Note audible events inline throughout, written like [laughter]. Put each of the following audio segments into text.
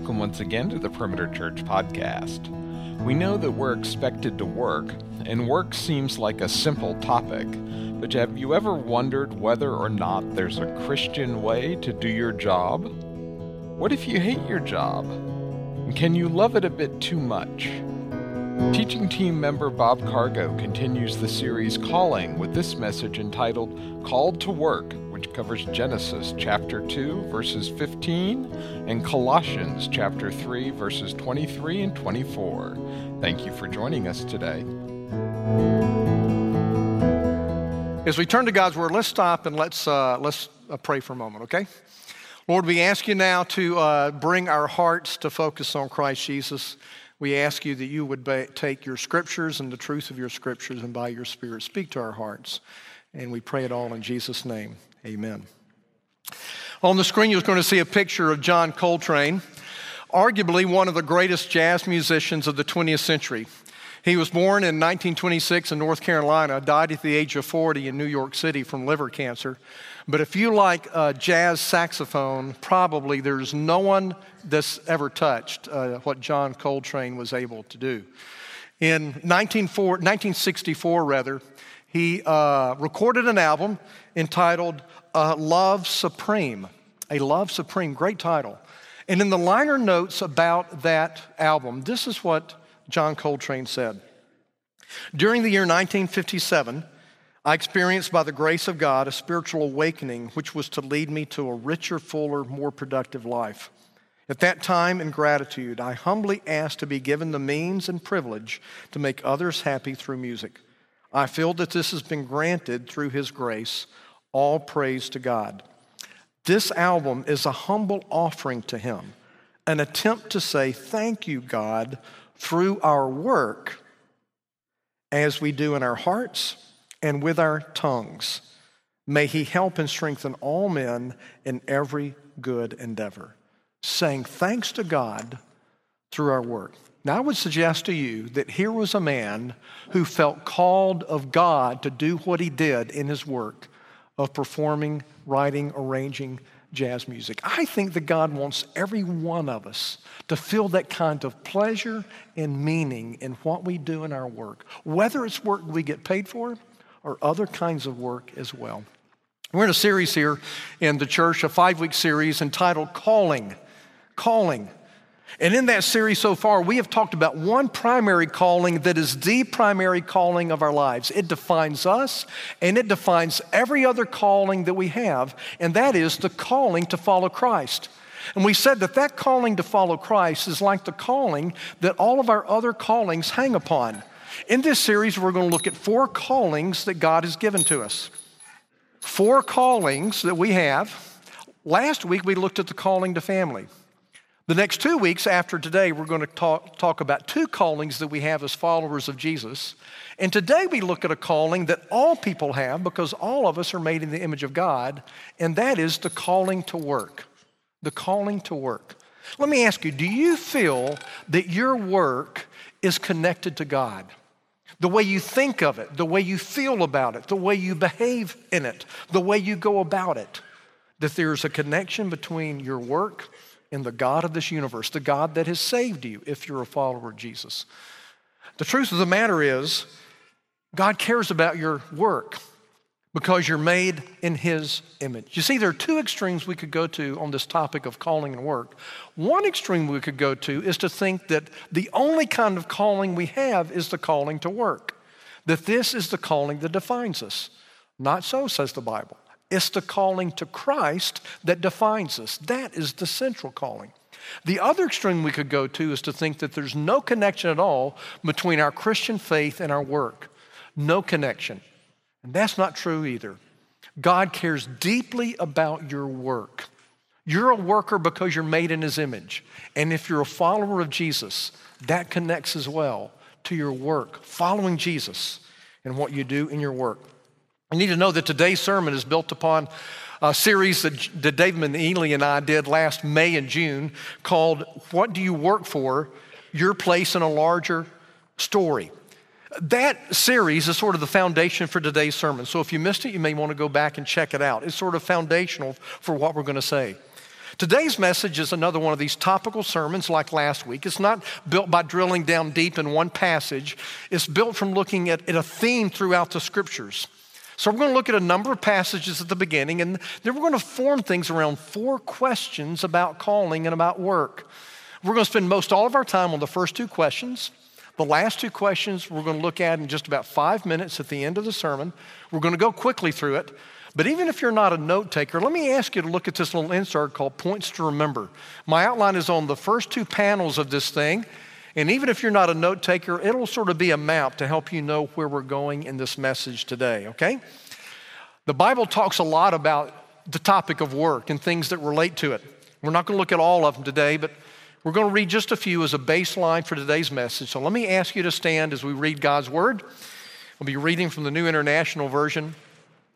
welcome once again to the Perimeter Church podcast. We know that we're expected to work, and work seems like a simple topic, but have you ever wondered whether or not there's a Christian way to do your job? What if you hate your job? Can you love it a bit too much? Teaching team member Bob Cargo continues the series Calling with this message entitled Called to Work which covers Genesis chapter 2, verses 15, and Colossians chapter 3, verses 23 and 24. Thank you for joining us today. As we turn to God's Word, let's stop and let's, uh, let's uh, pray for a moment, okay? Lord, we ask you now to uh, bring our hearts to focus on Christ Jesus. We ask you that you would ba- take your scriptures and the truth of your scriptures and by your Spirit speak to our hearts. And we pray it all in Jesus' name. Amen. On the screen, you're going to see a picture of John Coltrane, arguably one of the greatest jazz musicians of the 20th century. He was born in 1926 in North Carolina, died at the age of 40 in New York City from liver cancer. But if you like jazz saxophone, probably there's no one that's ever touched uh, what John Coltrane was able to do. In 1964, rather, he uh, recorded an album entitled uh, Love Supreme. A Love Supreme, great title. And in the liner notes about that album, this is what John Coltrane said. During the year 1957, I experienced by the grace of God a spiritual awakening which was to lead me to a richer, fuller, more productive life. At that time, in gratitude, I humbly asked to be given the means and privilege to make others happy through music. I feel that this has been granted through His grace. All praise to God. This album is a humble offering to Him, an attempt to say, Thank you, God, through our work as we do in our hearts and with our tongues. May He help and strengthen all men in every good endeavor. Saying thanks to God through our work. Now, I would suggest to you that here was a man who felt called of God to do what he did in his work of performing, writing, arranging jazz music. I think that God wants every one of us to feel that kind of pleasure and meaning in what we do in our work, whether it's work we get paid for or other kinds of work as well. We're in a series here in the church, a five week series entitled Calling. Calling. And in that series so far, we have talked about one primary calling that is the primary calling of our lives. It defines us and it defines every other calling that we have, and that is the calling to follow Christ. And we said that that calling to follow Christ is like the calling that all of our other callings hang upon. In this series, we're going to look at four callings that God has given to us. Four callings that we have. Last week, we looked at the calling to family. The next two weeks after today, we're going to talk, talk about two callings that we have as followers of Jesus. And today we look at a calling that all people have because all of us are made in the image of God, and that is the calling to work. The calling to work. Let me ask you do you feel that your work is connected to God? The way you think of it, the way you feel about it, the way you behave in it, the way you go about it, that there's a connection between your work in the God of this universe, the God that has saved you if you're a follower of Jesus. The truth of the matter is, God cares about your work because you're made in His image. You see, there are two extremes we could go to on this topic of calling and work. One extreme we could go to is to think that the only kind of calling we have is the calling to work, that this is the calling that defines us. Not so, says the Bible. It's the calling to Christ that defines us. That is the central calling. The other extreme we could go to is to think that there's no connection at all between our Christian faith and our work. No connection. And that's not true either. God cares deeply about your work. You're a worker because you're made in His image. And if you're a follower of Jesus, that connects as well to your work, following Jesus and what you do in your work. You need to know that today's sermon is built upon a series that, that David McNeely and I did last May and June called What Do You Work For? Your Place in a Larger Story. That series is sort of the foundation for today's sermon. So if you missed it, you may want to go back and check it out. It's sort of foundational for what we're going to say. Today's message is another one of these topical sermons like last week. It's not built by drilling down deep in one passage, it's built from looking at, at a theme throughout the scriptures. So, we're going to look at a number of passages at the beginning, and then we're going to form things around four questions about calling and about work. We're going to spend most all of our time on the first two questions. The last two questions we're going to look at in just about five minutes at the end of the sermon. We're going to go quickly through it. But even if you're not a note taker, let me ask you to look at this little insert called Points to Remember. My outline is on the first two panels of this thing. And even if you're not a note taker, it'll sort of be a map to help you know where we're going in this message today, okay? The Bible talks a lot about the topic of work and things that relate to it. We're not going to look at all of them today, but we're going to read just a few as a baseline for today's message. So let me ask you to stand as we read God's Word. We'll be reading from the New International Version.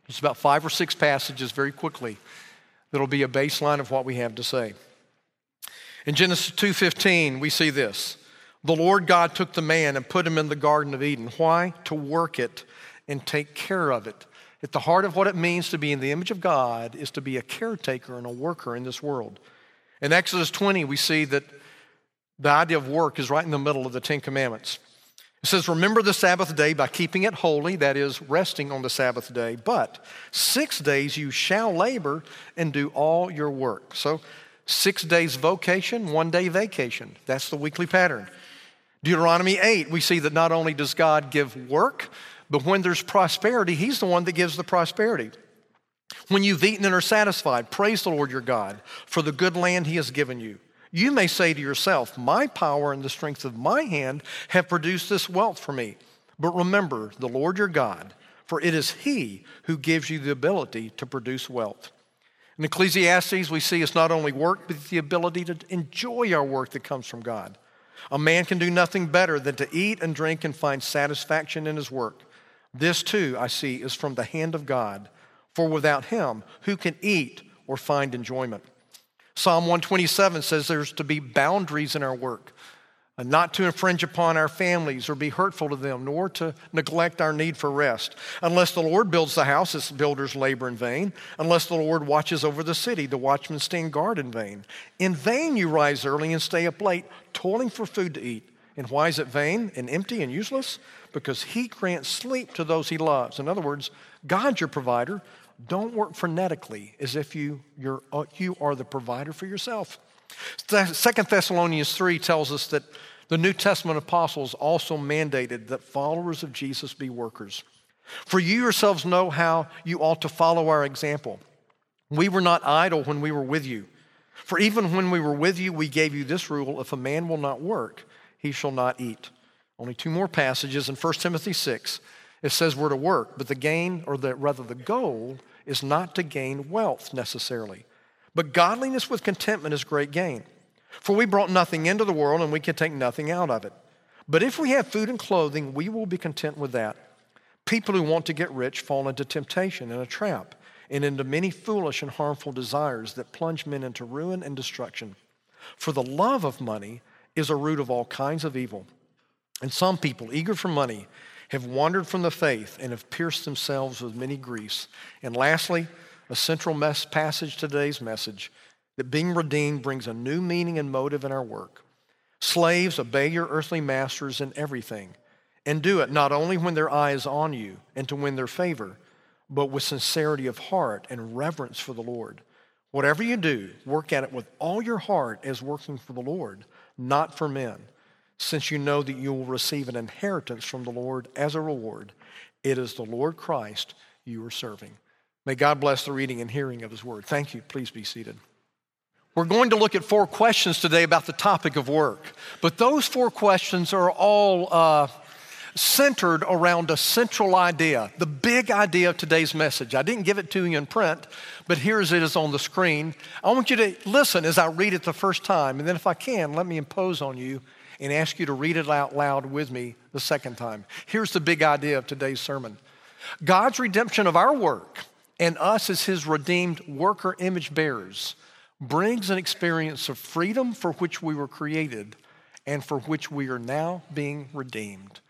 It's about five or six passages very quickly that'll be a baseline of what we have to say. In Genesis 2:15, we see this. The Lord God took the man and put him in the garden of Eden. Why? To work it and take care of it. At the heart of what it means to be in the image of God is to be a caretaker and a worker in this world. In Exodus 20, we see that the idea of work is right in the middle of the Ten Commandments. It says, Remember the Sabbath day by keeping it holy, that is, resting on the Sabbath day. But six days you shall labor and do all your work. So, six days vocation, one day vacation. That's the weekly pattern. Deuteronomy 8, we see that not only does God give work, but when there's prosperity, He's the one that gives the prosperity. When you've eaten and are satisfied, praise the Lord your God for the good land He has given you. You may say to yourself, My power and the strength of my hand have produced this wealth for me. But remember the Lord your God, for it is He who gives you the ability to produce wealth. In Ecclesiastes, we see it's not only work, but the ability to enjoy our work that comes from God. A man can do nothing better than to eat and drink and find satisfaction in his work. This, too, I see, is from the hand of God. For without him, who can eat or find enjoyment? Psalm 127 says there's to be boundaries in our work, uh, not to infringe upon our families or be hurtful to them, nor to neglect our need for rest. Unless the Lord builds the house, its builders labor in vain. Unless the Lord watches over the city, the watchmen stand guard in vain. In vain you rise early and stay up late, toiling for food to eat. And why is it vain and empty and useless? Because he grants sleep to those he loves. In other words, God's your provider. Don't work frenetically as if you, you're, uh, you are the provider for yourself. Second Thessalonians 3 tells us that the New Testament apostles also mandated that followers of Jesus be workers. For you yourselves know how you ought to follow our example. We were not idle when we were with you. For even when we were with you, we gave you this rule if a man will not work, he shall not eat. Only two more passages in 1 Timothy 6 it says we're to work, but the gain, or the, rather the goal, is not to gain wealth necessarily. But godliness with contentment is great gain. For we brought nothing into the world and we can take nothing out of it. But if we have food and clothing, we will be content with that. People who want to get rich fall into temptation and a trap and into many foolish and harmful desires that plunge men into ruin and destruction. For the love of money is a root of all kinds of evil. And some people, eager for money, have wandered from the faith and have pierced themselves with many griefs. And lastly, a central mess passage to today's message that being redeemed brings a new meaning and motive in our work. Slaves, obey your earthly masters in everything, and do it not only when their eye is on you and to win their favor, but with sincerity of heart and reverence for the Lord. Whatever you do, work at it with all your heart as working for the Lord, not for men since you know that you will receive an inheritance from the Lord as a reward. It is the Lord Christ you are serving. May God bless the reading and hearing of his word. Thank you. Please be seated. We're going to look at four questions today about the topic of work, but those four questions are all uh, centered around a central idea, the big idea of today's message. I didn't give it to you in print, but here's it is on the screen. I want you to listen as I read it the first time, and then if I can, let me impose on you and ask you to read it out loud with me the second time. Here's the big idea of today's sermon God's redemption of our work and us as his redeemed worker image bearers brings an experience of freedom for which we were created and for which we are now being redeemed.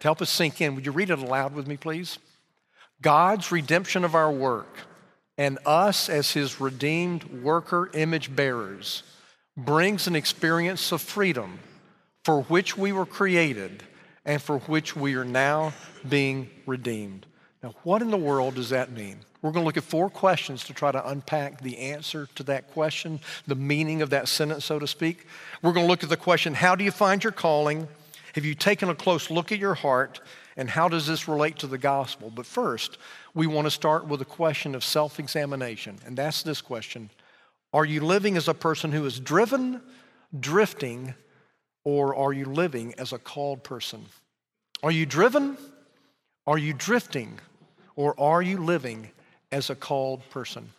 To help us sink in, would you read it aloud with me, please? God's redemption of our work and us as his redeemed worker image bearers brings an experience of freedom for which we were created and for which we are now being redeemed. Now, what in the world does that mean? We're going to look at four questions to try to unpack the answer to that question, the meaning of that sentence, so to speak. We're going to look at the question how do you find your calling? Have you taken a close look at your heart? And how does this relate to the gospel? But first, we want to start with a question of self examination. And that's this question Are you living as a person who is driven, drifting, or are you living as a called person? Are you driven? Are you drifting? Or are you living as a called person?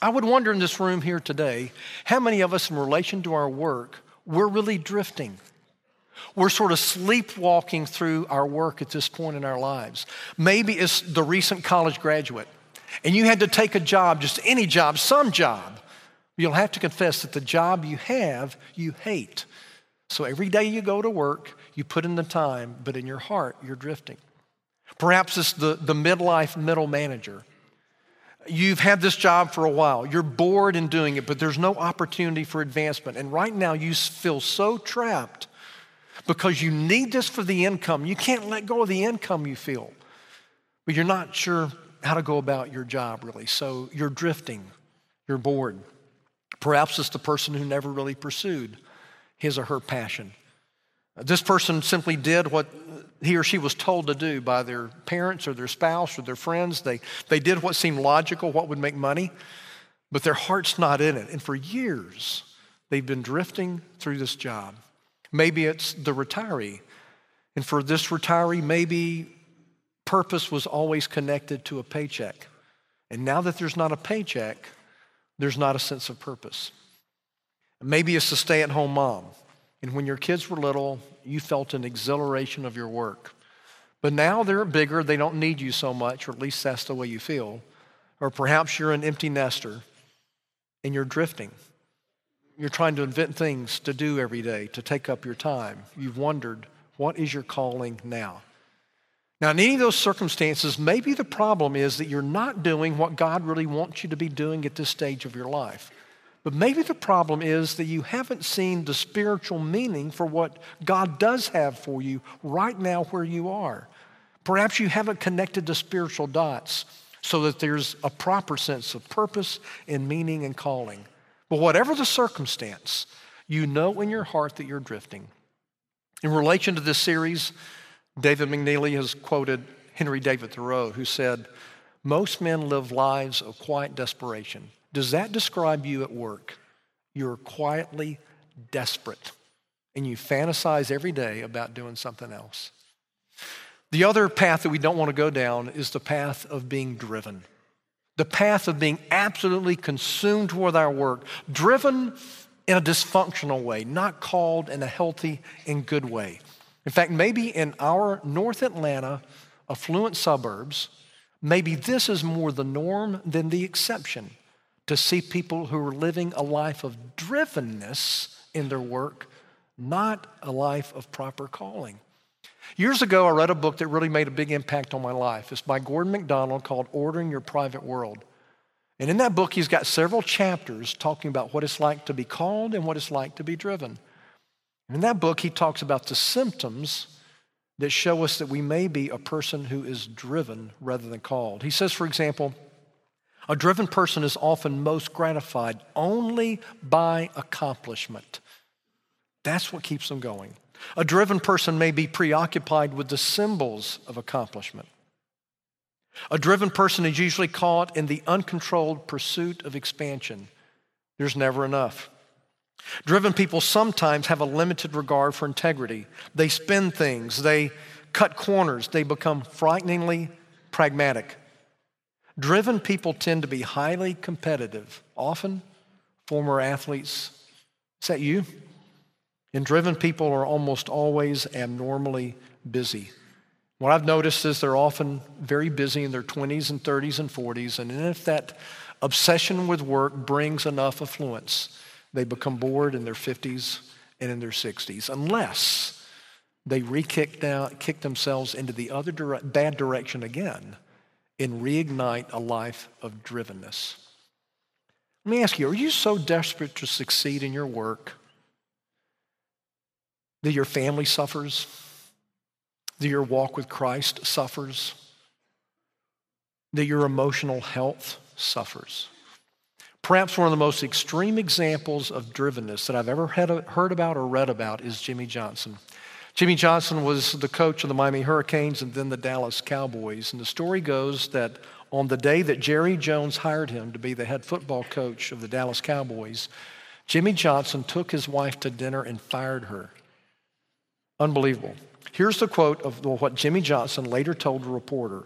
I would wonder in this room here today how many of us, in relation to our work, we're really drifting. We're sort of sleepwalking through our work at this point in our lives. Maybe it's the recent college graduate, and you had to take a job, just any job, some job. You'll have to confess that the job you have, you hate. So every day you go to work, you put in the time, but in your heart, you're drifting. Perhaps it's the, the midlife middle manager. You've had this job for a while. You're bored in doing it, but there's no opportunity for advancement. And right now, you feel so trapped because you need this for the income. You can't let go of the income you feel, but you're not sure how to go about your job really. So you're drifting, you're bored. Perhaps it's the person who never really pursued his or her passion. This person simply did what he or she was told to do by their parents or their spouse or their friends. They, they did what seemed logical, what would make money, but their heart's not in it. And for years, they've been drifting through this job. Maybe it's the retiree. And for this retiree, maybe purpose was always connected to a paycheck. And now that there's not a paycheck, there's not a sense of purpose. Maybe it's the stay at home mom. And when your kids were little, you felt an exhilaration of your work. But now they're bigger, they don't need you so much, or at least that's the way you feel. Or perhaps you're an empty nester and you're drifting. You're trying to invent things to do every day, to take up your time. You've wondered, what is your calling now? Now, in any of those circumstances, maybe the problem is that you're not doing what God really wants you to be doing at this stage of your life. But maybe the problem is that you haven't seen the spiritual meaning for what God does have for you right now where you are. Perhaps you haven't connected the spiritual dots so that there's a proper sense of purpose and meaning and calling. But whatever the circumstance, you know in your heart that you're drifting. In relation to this series, David McNeely has quoted Henry David Thoreau, who said, Most men live lives of quiet desperation. Does that describe you at work? You're quietly desperate, and you fantasize every day about doing something else. The other path that we don't want to go down is the path of being driven the path of being absolutely consumed with our work, driven in a dysfunctional way, not called in a healthy and good way. In fact, maybe in our North Atlanta affluent suburbs, maybe this is more the norm than the exception to see people who are living a life of drivenness in their work, not a life of proper calling. Years ago, I read a book that really made a big impact on my life. It's by Gordon MacDonald called Ordering Your Private World. And in that book, he's got several chapters talking about what it's like to be called and what it's like to be driven. And in that book, he talks about the symptoms that show us that we may be a person who is driven rather than called. He says, for example, a driven person is often most gratified only by accomplishment. That's what keeps them going. A driven person may be preoccupied with the symbols of accomplishment. A driven person is usually caught in the uncontrolled pursuit of expansion. There's never enough. Driven people sometimes have a limited regard for integrity. They spin things, they cut corners, they become frighteningly pragmatic. Driven people tend to be highly competitive, often former athletes. Is that you? And driven people are almost always abnormally busy. What I've noticed is they're often very busy in their 20s and 30s and 40s, and if that obsession with work brings enough affluence, they become bored in their 50s and in their 60s, unless they re-kick down, kick themselves into the other dire- bad direction again and reignite a life of drivenness. Let me ask you are you so desperate to succeed in your work that your family suffers? That your walk with Christ suffers? That your emotional health suffers? Perhaps one of the most extreme examples of drivenness that I've ever heard about or read about is Jimmy Johnson. Jimmy Johnson was the coach of the Miami Hurricanes and then the Dallas Cowboys. And the story goes that on the day that Jerry Jones hired him to be the head football coach of the Dallas Cowboys, Jimmy Johnson took his wife to dinner and fired her. Unbelievable. Here's the quote of what Jimmy Johnson later told a reporter.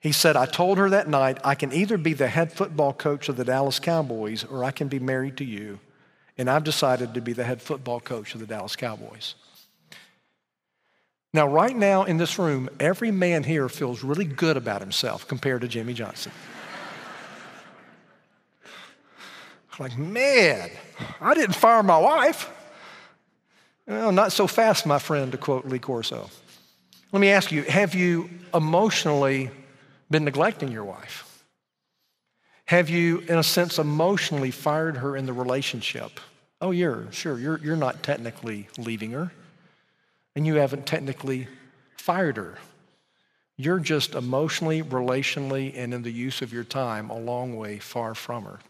He said, I told her that night, I can either be the head football coach of the Dallas Cowboys or I can be married to you. And I've decided to be the head football coach of the Dallas Cowboys. Now, right now in this room, every man here feels really good about himself compared to Jimmy Johnson. [laughs] like, man, I didn't fire my wife. Well, not so fast, my friend, to quote Lee Corso. Let me ask you have you emotionally been neglecting your wife? Have you, in a sense, emotionally fired her in the relationship? Oh, you're sure, you're, you're not technically leaving her, and you haven't technically fired her. You're just emotionally, relationally, and in the use of your time a long way far from her.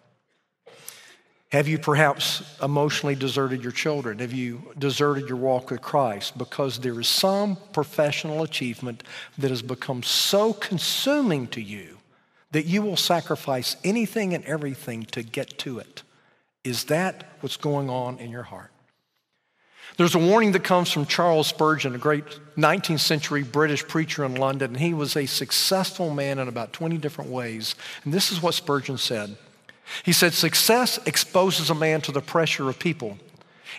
Have you perhaps emotionally deserted your children? Have you deserted your walk with Christ because there is some professional achievement that has become so consuming to you that you will sacrifice anything and everything to get to it? Is that what's going on in your heart? There's a warning that comes from Charles Spurgeon, a great 19th century British preacher in London. He was a successful man in about 20 different ways. And this is what Spurgeon said. He said, Success exposes a man to the pressure of people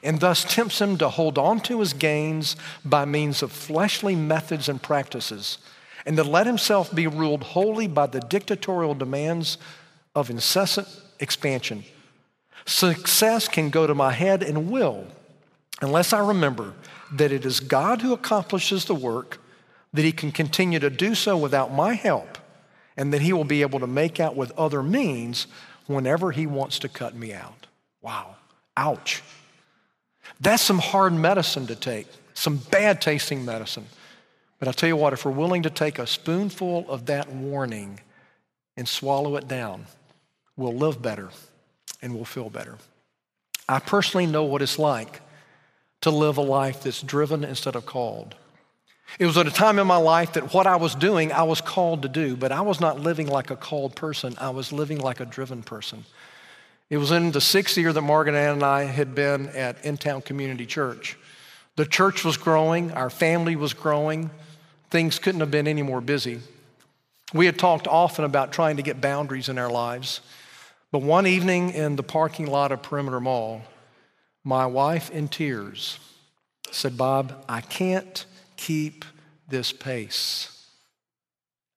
and thus tempts him to hold on to his gains by means of fleshly methods and practices, and to let himself be ruled wholly by the dictatorial demands of incessant expansion. Success can go to my head and will unless I remember that it is God who accomplishes the work, that He can continue to do so without my help, and that He will be able to make out with other means whenever he wants to cut me out. Wow. Ouch. That's some hard medicine to take, some bad tasting medicine. But I'll tell you what, if we're willing to take a spoonful of that warning and swallow it down, we'll live better and we'll feel better. I personally know what it's like to live a life that's driven instead of called. It was at a time in my life that what I was doing, I was called to do, but I was not living like a called person. I was living like a driven person. It was in the sixth year that Margaret Ann and I had been at In Town Community Church. The church was growing, our family was growing. Things couldn't have been any more busy. We had talked often about trying to get boundaries in our lives. But one evening in the parking lot of Perimeter Mall, my wife, in tears, said, Bob, I can't keep this pace.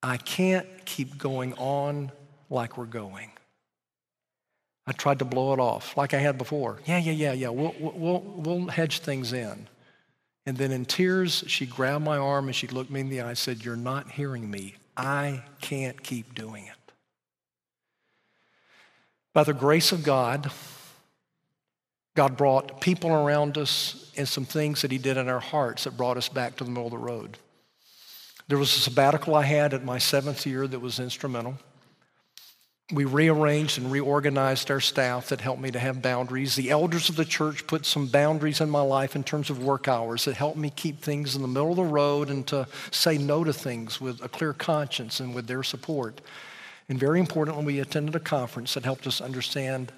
I can't keep going on like we're going. I tried to blow it off like I had before. Yeah, yeah, yeah, yeah. We'll, we'll, we'll hedge things in. And then in tears, she grabbed my arm and she looked me in the eye and said, You're not hearing me. I can't keep doing it. By the grace of God, God brought people around us and some things that He did in our hearts that brought us back to the middle of the road. There was a sabbatical I had at my seventh year that was instrumental. We rearranged and reorganized our staff that helped me to have boundaries. The elders of the church put some boundaries in my life in terms of work hours that helped me keep things in the middle of the road and to say no to things with a clear conscience and with their support. And very importantly, we attended a conference that helped us understand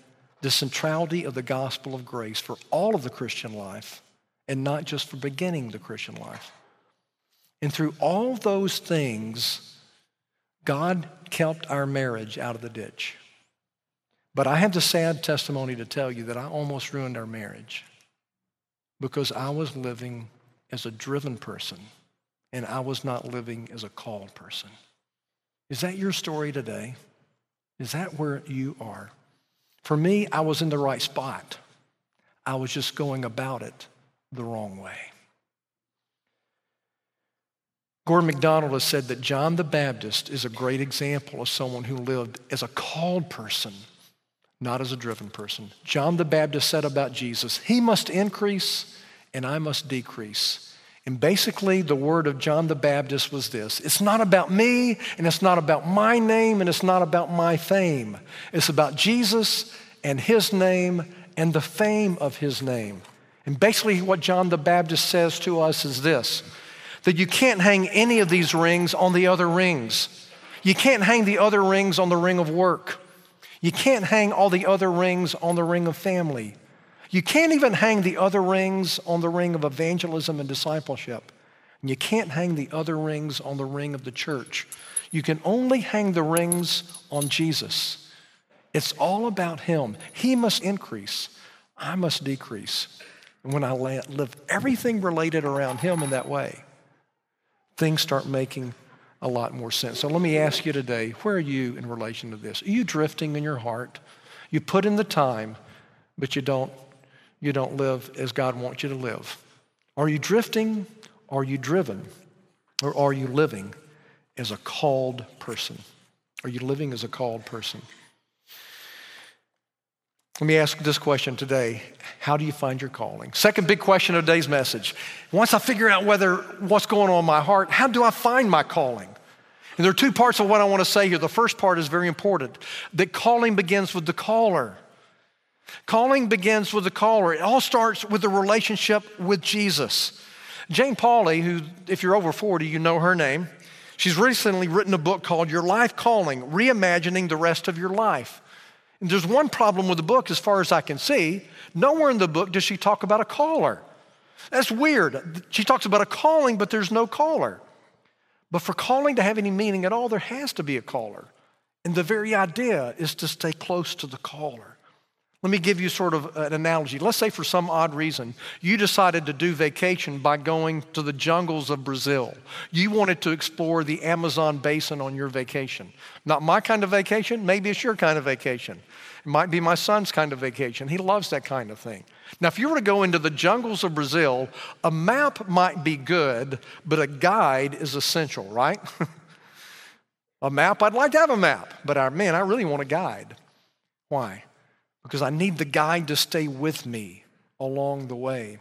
the centrality of the gospel of grace for all of the Christian life and not just for beginning the Christian life. And through all those things, God kept our marriage out of the ditch. But I have the sad testimony to tell you that I almost ruined our marriage because I was living as a driven person and I was not living as a called person. Is that your story today? Is that where you are? For me, I was in the right spot. I was just going about it the wrong way. Gordon MacDonald has said that John the Baptist is a great example of someone who lived as a called person, not as a driven person. John the Baptist said about Jesus, He must increase and I must decrease. And basically, the word of John the Baptist was this it's not about me, and it's not about my name, and it's not about my fame. It's about Jesus and his name and the fame of his name. And basically, what John the Baptist says to us is this that you can't hang any of these rings on the other rings. You can't hang the other rings on the ring of work. You can't hang all the other rings on the ring of family. You can't even hang the other rings on the ring of evangelism and discipleship. And you can't hang the other rings on the ring of the church. You can only hang the rings on Jesus. It's all about Him. He must increase, I must decrease. And when I live everything related around Him in that way, things start making a lot more sense. So let me ask you today where are you in relation to this? Are you drifting in your heart? You put in the time, but you don't, you don't live as God wants you to live. Are you drifting? Are you driven? Or are you living as a called person? Are you living as a called person? Let me ask this question today. How do you find your calling? Second big question of today's message. Once I figure out whether what's going on in my heart, how do I find my calling? And there are two parts of what I want to say here. The first part is very important that calling begins with the caller. Calling begins with the caller. It all starts with the relationship with Jesus. Jane Pauley, who, if you're over 40, you know her name, she's recently written a book called Your Life Calling Reimagining the Rest of Your Life. And there's one problem with the book, as far as I can see. Nowhere in the book does she talk about a caller. That's weird. She talks about a calling, but there's no caller. But for calling to have any meaning at all, there has to be a caller. And the very idea is to stay close to the caller. Let me give you sort of an analogy. Let's say for some odd reason you decided to do vacation by going to the jungles of Brazil. You wanted to explore the Amazon basin on your vacation. Not my kind of vacation, maybe it's your kind of vacation. It might be my son's kind of vacation. He loves that kind of thing. Now, if you were to go into the jungles of Brazil, a map might be good, but a guide is essential, right? [laughs] a map, I'd like to have a map, but I, man, I really want a guide. Why? Because I need the guide to stay with me along the way.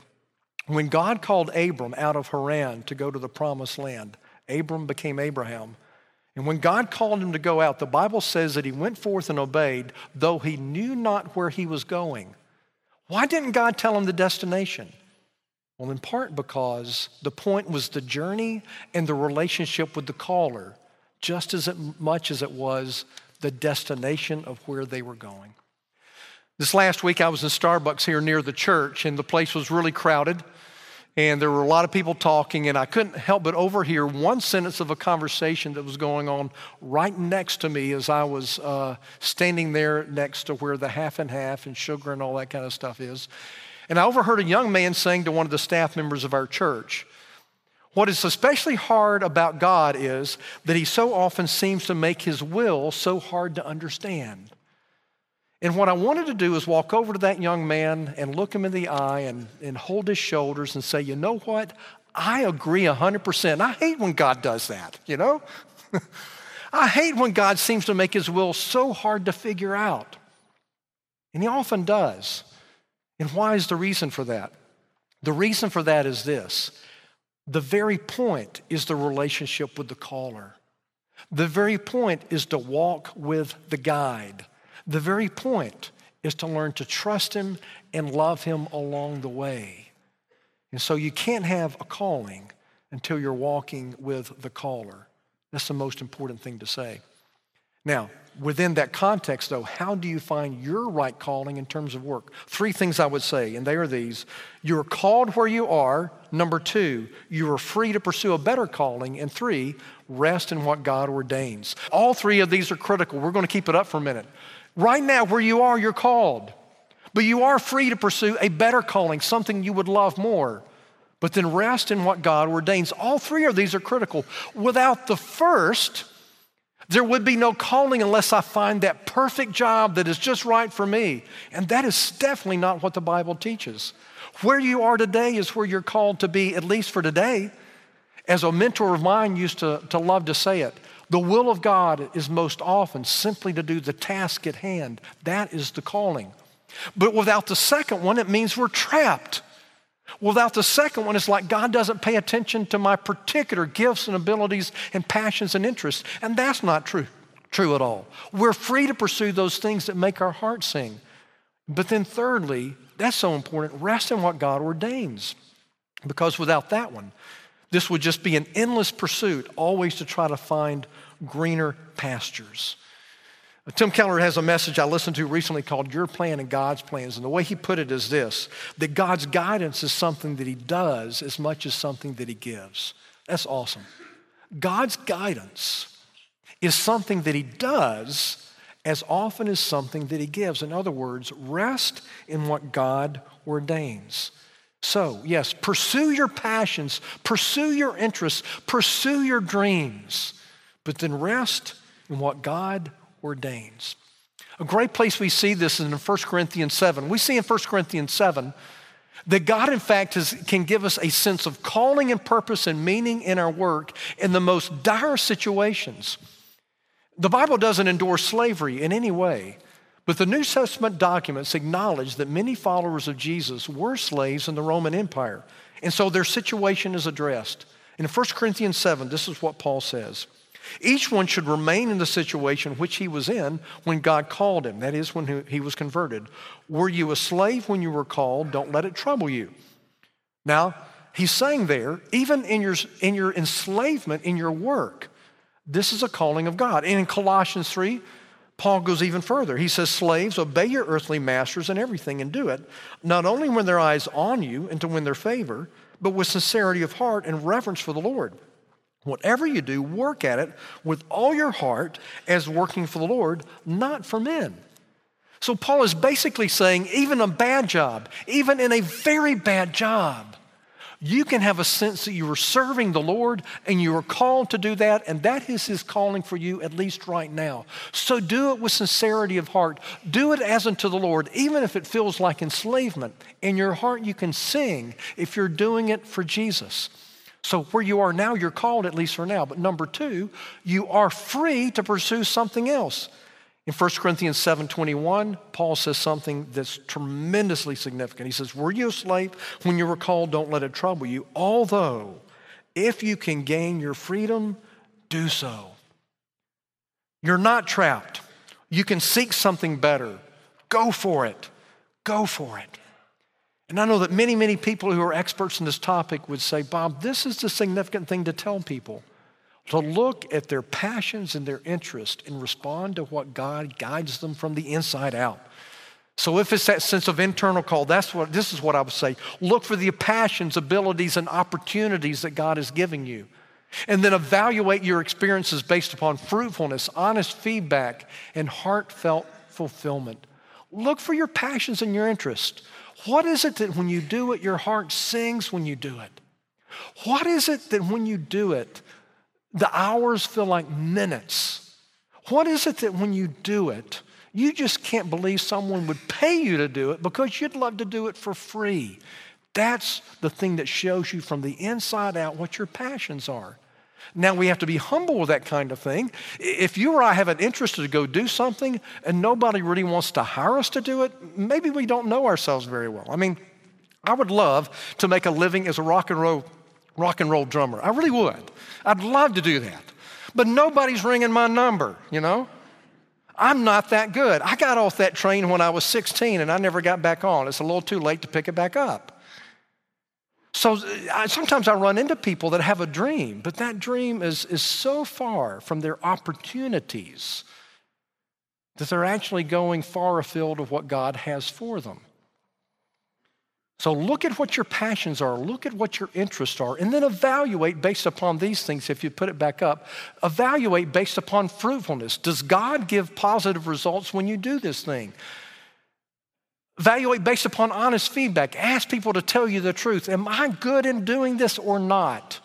When God called Abram out of Haran to go to the promised land, Abram became Abraham. And when God called him to go out, the Bible says that he went forth and obeyed, though he knew not where he was going. Why didn't God tell him the destination? Well, in part because the point was the journey and the relationship with the caller, just as much as it was the destination of where they were going. This last week, I was in Starbucks here near the church, and the place was really crowded. And there were a lot of people talking, and I couldn't help but overhear one sentence of a conversation that was going on right next to me as I was uh, standing there next to where the half and half and sugar and all that kind of stuff is. And I overheard a young man saying to one of the staff members of our church, What is especially hard about God is that he so often seems to make his will so hard to understand. And what I wanted to do is walk over to that young man and look him in the eye and, and hold his shoulders and say, you know what? I agree 100%. I hate when God does that, you know? [laughs] I hate when God seems to make his will so hard to figure out. And he often does. And why is the reason for that? The reason for that is this the very point is the relationship with the caller, the very point is to walk with the guide. The very point is to learn to trust Him and love Him along the way. And so you can't have a calling until you're walking with the caller. That's the most important thing to say. Now, within that context, though, how do you find your right calling in terms of work? Three things I would say, and they are these you're called where you are. Number two, you are free to pursue a better calling. And three, rest in what God ordains. All three of these are critical. We're going to keep it up for a minute. Right now, where you are, you're called. But you are free to pursue a better calling, something you would love more. But then rest in what God ordains. All three of these are critical. Without the first, there would be no calling unless I find that perfect job that is just right for me. And that is definitely not what the Bible teaches. Where you are today is where you're called to be, at least for today. As a mentor of mine used to, to love to say it, the will of God is most often simply to do the task at hand. That is the calling. But without the second one, it means we're trapped. Without the second one, it's like God doesn't pay attention to my particular gifts and abilities and passions and interests. And that's not true, true at all. We're free to pursue those things that make our heart sing. But then, thirdly, that's so important rest in what God ordains. Because without that one, this would just be an endless pursuit, always to try to find greener pastures. Uh, Tim Keller has a message I listened to recently called Your Plan and God's Plans. And the way he put it is this that God's guidance is something that he does as much as something that he gives. That's awesome. God's guidance is something that he does as often as something that he gives. In other words, rest in what God ordains. So, yes, pursue your passions, pursue your interests, pursue your dreams, but then rest in what God ordains. A great place we see this is in 1 Corinthians 7. We see in 1 Corinthians 7 that God, in fact, has, can give us a sense of calling and purpose and meaning in our work in the most dire situations. The Bible doesn't endorse slavery in any way, but the New Testament documents acknowledge that many followers of Jesus were slaves in the Roman Empire, and so their situation is addressed. In 1 Corinthians 7, this is what Paul says. Each one should remain in the situation which he was in when God called him, that is, when he was converted. Were you a slave when you were called? Don't let it trouble you. Now, he's saying there, even in your, in your enslavement, in your work, this is a calling of God. And in Colossians 3, Paul goes even further. He says, Slaves, obey your earthly masters in everything and do it, not only when their eyes are on you and to win their favor, but with sincerity of heart and reverence for the Lord. Whatever you do, work at it with all your heart as working for the Lord, not for men. So Paul is basically saying, even a bad job, even in a very bad job, you can have a sense that you are serving the Lord and you are called to do that, and that is His calling for you, at least right now. So do it with sincerity of heart. Do it as unto the Lord, even if it feels like enslavement. In your heart, you can sing if you're doing it for Jesus. So, where you are now, you're called, at least for now. But number two, you are free to pursue something else. In 1 Corinthians 7:21, Paul says something that's tremendously significant. He says, "Were you a slave when you were called? Don't let it trouble you. Although, if you can gain your freedom, do so." You're not trapped. You can seek something better. Go for it. Go for it. And I know that many, many people who are experts in this topic would say, Bob, this is the significant thing to tell people to look at their passions and their interest and respond to what God guides them from the inside out. So if it's that sense of internal call, that's what this is what I would say. Look for the passions, abilities, and opportunities that God is giving you. And then evaluate your experiences based upon fruitfulness, honest feedback, and heartfelt fulfillment. Look for your passions and your interests. What is it that when you do it, your heart sings when you do it? What is it that when you do it, the hours feel like minutes. What is it that when you do it, you just can't believe someone would pay you to do it because you'd love to do it for free? That's the thing that shows you from the inside out what your passions are. Now we have to be humble with that kind of thing. If you or I have an interest to go do something and nobody really wants to hire us to do it, maybe we don't know ourselves very well. I mean, I would love to make a living as a rock and roll rock and roll drummer. I really would. I'd love to do that. But nobody's ringing my number, you know? I'm not that good. I got off that train when I was 16 and I never got back on. It's a little too late to pick it back up. So I, sometimes I run into people that have a dream, but that dream is, is so far from their opportunities that they're actually going far afield of what God has for them. So look at what your passions are, look at what your interests are, and then evaluate based upon these things. If you put it back up, evaluate based upon fruitfulness. Does God give positive results when you do this thing? Evaluate based upon honest feedback. Ask people to tell you the truth. Am I good in doing this or not?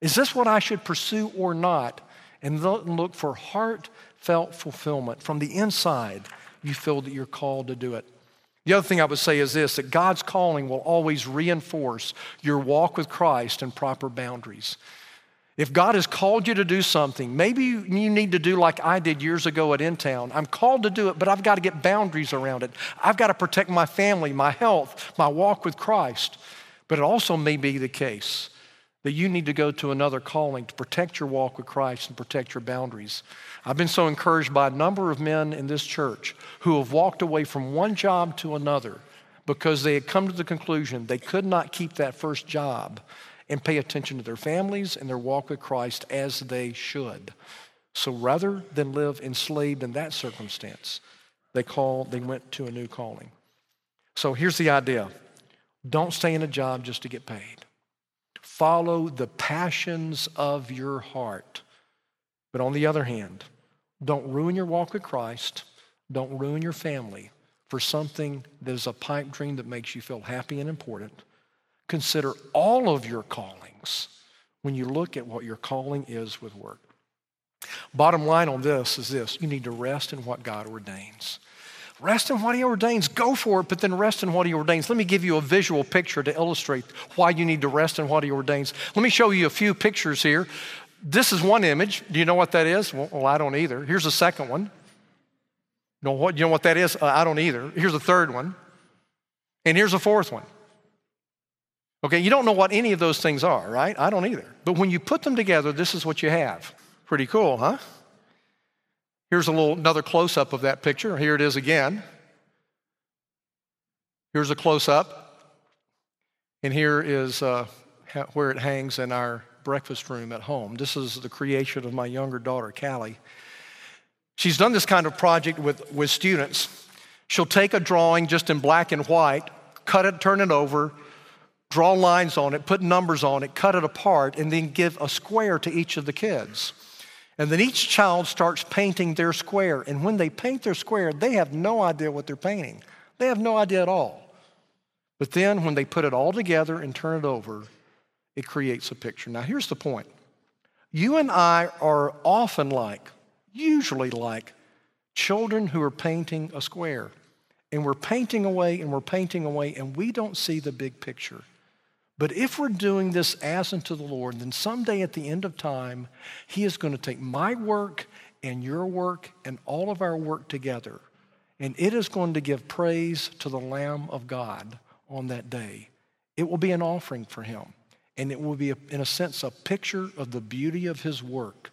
Is this what I should pursue or not? And look for heartfelt fulfillment. From the inside, you feel that you're called to do it. The other thing I would say is this that God's calling will always reinforce your walk with Christ and proper boundaries. If God has called you to do something, maybe you need to do like I did years ago at InTown. I'm called to do it, but I've got to get boundaries around it. I've got to protect my family, my health, my walk with Christ. But it also may be the case that you need to go to another calling to protect your walk with Christ and protect your boundaries. I've been so encouraged by a number of men in this church who have walked away from one job to another because they had come to the conclusion they could not keep that first job and pay attention to their families and their walk with Christ as they should. So rather than live enslaved in that circumstance, they called, they went to a new calling. So here's the idea. Don't stay in a job just to get paid. Follow the passions of your heart. But on the other hand, don't ruin your walk with Christ. Don't ruin your family for something that is a pipe dream that makes you feel happy and important. Consider all of your callings when you look at what your calling is with work. Bottom line on this is this you need to rest in what God ordains. Rest in what He ordains. Go for it, but then rest in what He ordains. Let me give you a visual picture to illustrate why you need to rest in what He ordains. Let me show you a few pictures here. This is one image. Do you know what that is? Well, I don't either. Here's a second one. You know what, you know what that is? Uh, I don't either. Here's a third one. And here's a fourth one. Okay, you don't know what any of those things are, right? I don't either. But when you put them together, this is what you have. Pretty cool, huh? Here's a little another close up of that picture. Here it is again. Here's a close up. And here is uh, where it hangs in our breakfast room at home. This is the creation of my younger daughter, Callie. She's done this kind of project with, with students. She'll take a drawing just in black and white, cut it, turn it over, draw lines on it, put numbers on it, cut it apart, and then give a square to each of the kids. And then each child starts painting their square. And when they paint their square, they have no idea what they're painting. They have no idea at all. But then when they put it all together and turn it over, it creates a picture. Now, here's the point you and I are often like, usually like, children who are painting a square. And we're painting away and we're painting away, and we don't see the big picture. But if we're doing this as unto the Lord, then someday at the end of time, He is going to take my work and your work and all of our work together, and it is going to give praise to the Lamb of God on that day. It will be an offering for Him, and it will be, in a sense, a picture of the beauty of His work.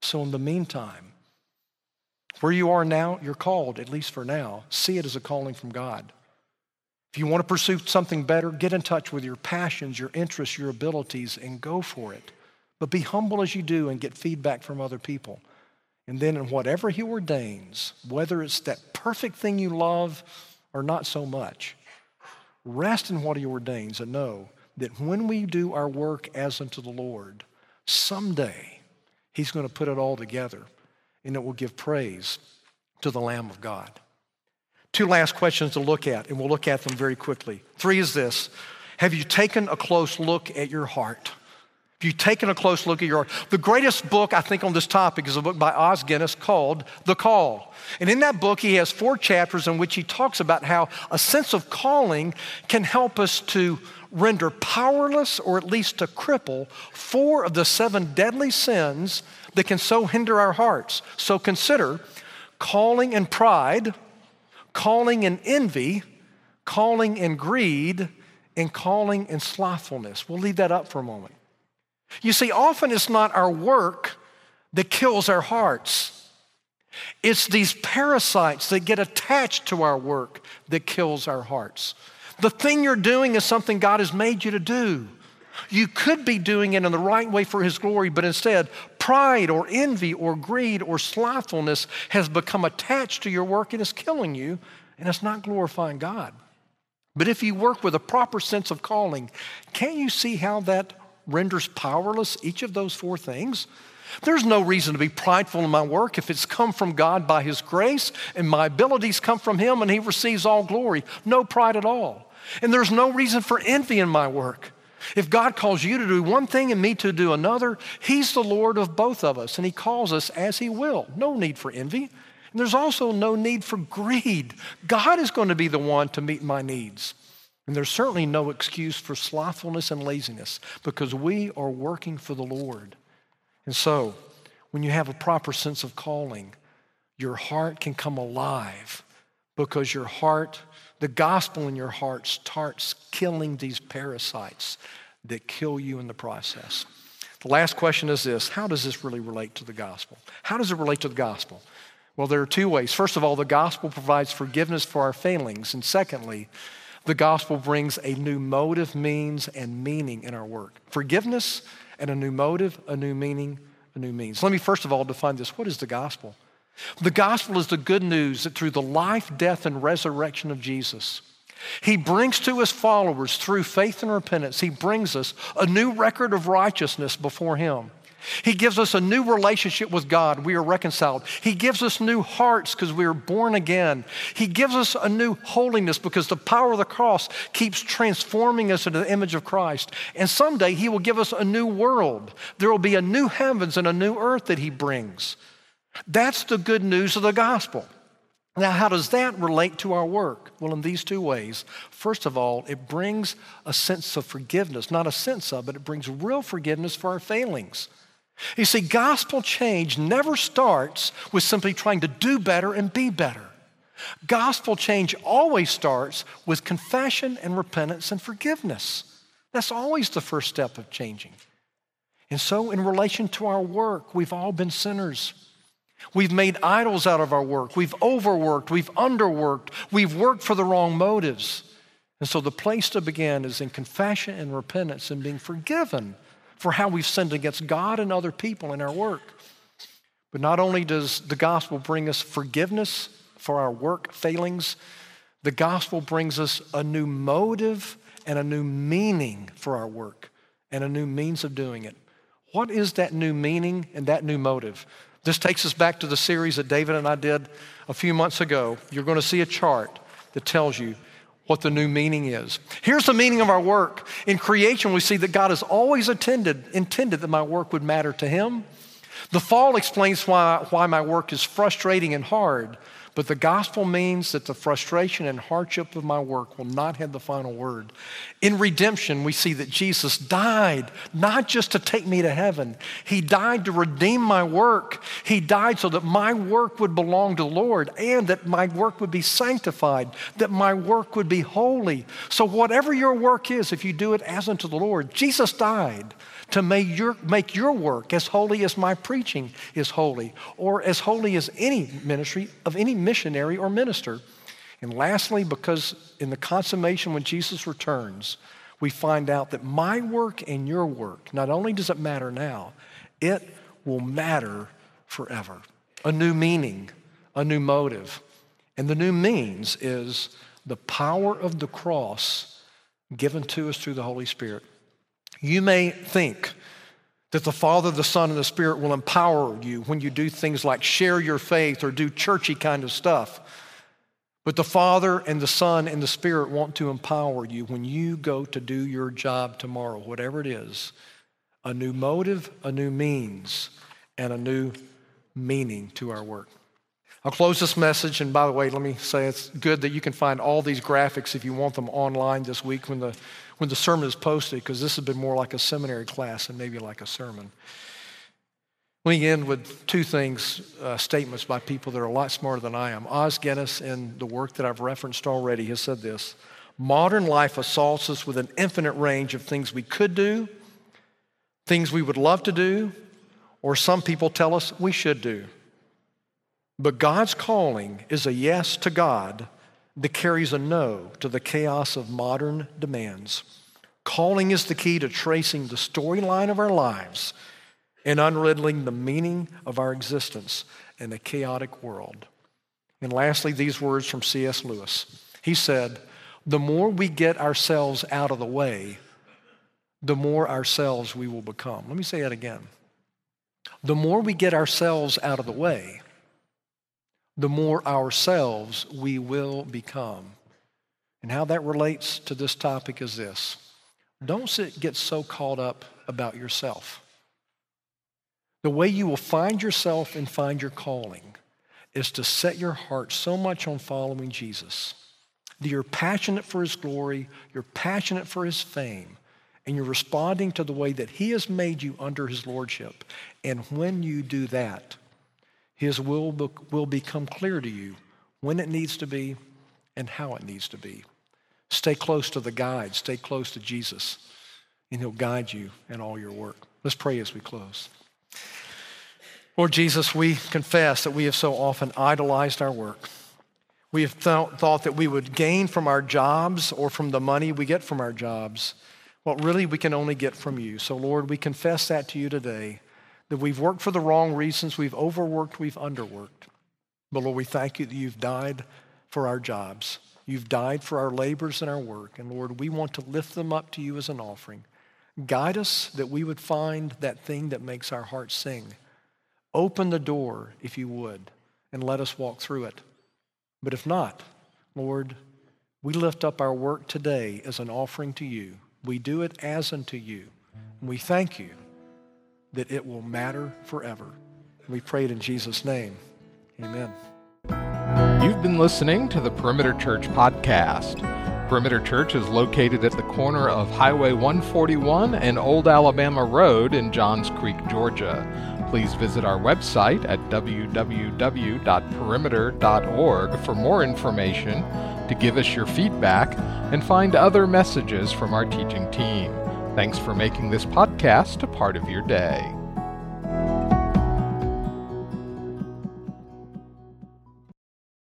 So, in the meantime, where you are now, you're called, at least for now. See it as a calling from God. If you want to pursue something better, get in touch with your passions, your interests, your abilities, and go for it. But be humble as you do and get feedback from other people. And then, in whatever He ordains, whether it's that perfect thing you love or not so much, rest in what He ordains and know that when we do our work as unto the Lord, someday He's going to put it all together and it will give praise to the Lamb of God. Two last questions to look at, and we'll look at them very quickly. Three is this Have you taken a close look at your heart? Have you taken a close look at your heart? The greatest book, I think, on this topic is a book by Os Guinness called The Call. And in that book, he has four chapters in which he talks about how a sense of calling can help us to render powerless or at least to cripple four of the seven deadly sins that can so hinder our hearts. So consider calling and pride calling in envy, calling in greed, and calling in slothfulness. We'll leave that up for a moment. You see, often it's not our work that kills our hearts. It's these parasites that get attached to our work that kills our hearts. The thing you're doing is something God has made you to do. You could be doing it in the right way for His glory, but instead, pride or envy or greed or slothfulness has become attached to your work and is killing you, and it's not glorifying God. But if you work with a proper sense of calling, can't you see how that renders powerless each of those four things? There's no reason to be prideful in my work if it's come from God by His grace and my abilities come from Him and He receives all glory. No pride at all. And there's no reason for envy in my work. If God calls you to do one thing and me to do another, He's the Lord of both of us, and He calls us as He will. No need for envy. And there's also no need for greed. God is going to be the one to meet my needs. And there's certainly no excuse for slothfulness and laziness because we are working for the Lord. And so, when you have a proper sense of calling, your heart can come alive because your heart, the gospel in your heart, starts killing these parasites that kill you in the process. The last question is this How does this really relate to the gospel? How does it relate to the gospel? Well, there are two ways. First of all, the gospel provides forgiveness for our failings. And secondly, the gospel brings a new motive, means, and meaning in our work. Forgiveness and a new motive, a new meaning, a new means. Let me first of all define this. What is the gospel? The gospel is the good news that through the life, death, and resurrection of Jesus, he brings to his followers through faith and repentance, he brings us a new record of righteousness before him. He gives us a new relationship with God. We are reconciled. He gives us new hearts because we are born again. He gives us a new holiness because the power of the cross keeps transforming us into the image of Christ. And someday He will give us a new world. There will be a new heavens and a new earth that He brings. That's the good news of the gospel. Now, how does that relate to our work? Well, in these two ways. First of all, it brings a sense of forgiveness, not a sense of, but it brings real forgiveness for our failings. You see, gospel change never starts with simply trying to do better and be better. Gospel change always starts with confession and repentance and forgiveness. That's always the first step of changing. And so, in relation to our work, we've all been sinners. We've made idols out of our work. We've overworked. We've underworked. We've worked for the wrong motives. And so, the place to begin is in confession and repentance and being forgiven for how we've sinned against God and other people in our work. But not only does the gospel bring us forgiveness for our work failings, the gospel brings us a new motive and a new meaning for our work and a new means of doing it. What is that new meaning and that new motive? This takes us back to the series that David and I did a few months ago. You're going to see a chart that tells you what the new meaning is. Here's the meaning of our work. In creation, we see that God has always attended, intended that my work would matter to Him. The fall explains why, why my work is frustrating and hard. But the gospel means that the frustration and hardship of my work will not have the final word. In redemption, we see that Jesus died not just to take me to heaven, He died to redeem my work. He died so that my work would belong to the Lord and that my work would be sanctified, that my work would be holy. So, whatever your work is, if you do it as unto the Lord, Jesus died to make your, make your work as holy as my preaching is holy, or as holy as any ministry of any missionary or minister. And lastly, because in the consummation when Jesus returns, we find out that my work and your work, not only does it matter now, it will matter forever. A new meaning, a new motive. And the new means is the power of the cross given to us through the Holy Spirit. You may think that the Father, the Son, and the Spirit will empower you when you do things like share your faith or do churchy kind of stuff. But the Father and the Son and the Spirit want to empower you when you go to do your job tomorrow, whatever it is. A new motive, a new means, and a new meaning to our work. I'll close this message, and by the way, let me say it's good that you can find all these graphics if you want them online this week when the when the sermon is posted, because this has been more like a seminary class and maybe like a sermon. Let me end with two things, uh, statements by people that are a lot smarter than I am. Os Guinness, in the work that I've referenced already, has said this Modern life assaults us with an infinite range of things we could do, things we would love to do, or some people tell us we should do. But God's calling is a yes to God that carries a no to the chaos of modern demands. Calling is the key to tracing the storyline of our lives and unriddling the meaning of our existence in a chaotic world. And lastly, these words from C.S. Lewis. He said, The more we get ourselves out of the way, the more ourselves we will become. Let me say that again. The more we get ourselves out of the way, the more ourselves we will become. And how that relates to this topic is this don't sit, get so caught up about yourself. The way you will find yourself and find your calling is to set your heart so much on following Jesus that you're passionate for his glory, you're passionate for his fame, and you're responding to the way that He has made you under His Lordship. And when you do that, His will will become clear to you when it needs to be and how it needs to be. Stay close to the guide, stay close to Jesus, and He'll guide you in all your work. Let's pray as we close. Lord Jesus, we confess that we have so often idolized our work. We have th- thought that we would gain from our jobs or from the money we get from our jobs what really we can only get from you. So, Lord, we confess that to you today that we've worked for the wrong reasons, we've overworked, we've underworked. But, Lord, we thank you that you've died for our jobs. You've died for our labors and our work. And, Lord, we want to lift them up to you as an offering. Guide us that we would find that thing that makes our hearts sing. Open the door, if you would, and let us walk through it. But if not, Lord, we lift up our work today as an offering to you. We do it as unto you. And we thank you that it will matter forever. We pray it in Jesus' name. Amen. You've been listening to the Perimeter Church podcast. Perimeter Church is located at the corner of Highway 141 and Old Alabama Road in Johns Creek, Georgia. Please visit our website at www.perimeter.org for more information, to give us your feedback, and find other messages from our teaching team. Thanks for making this podcast a part of your day.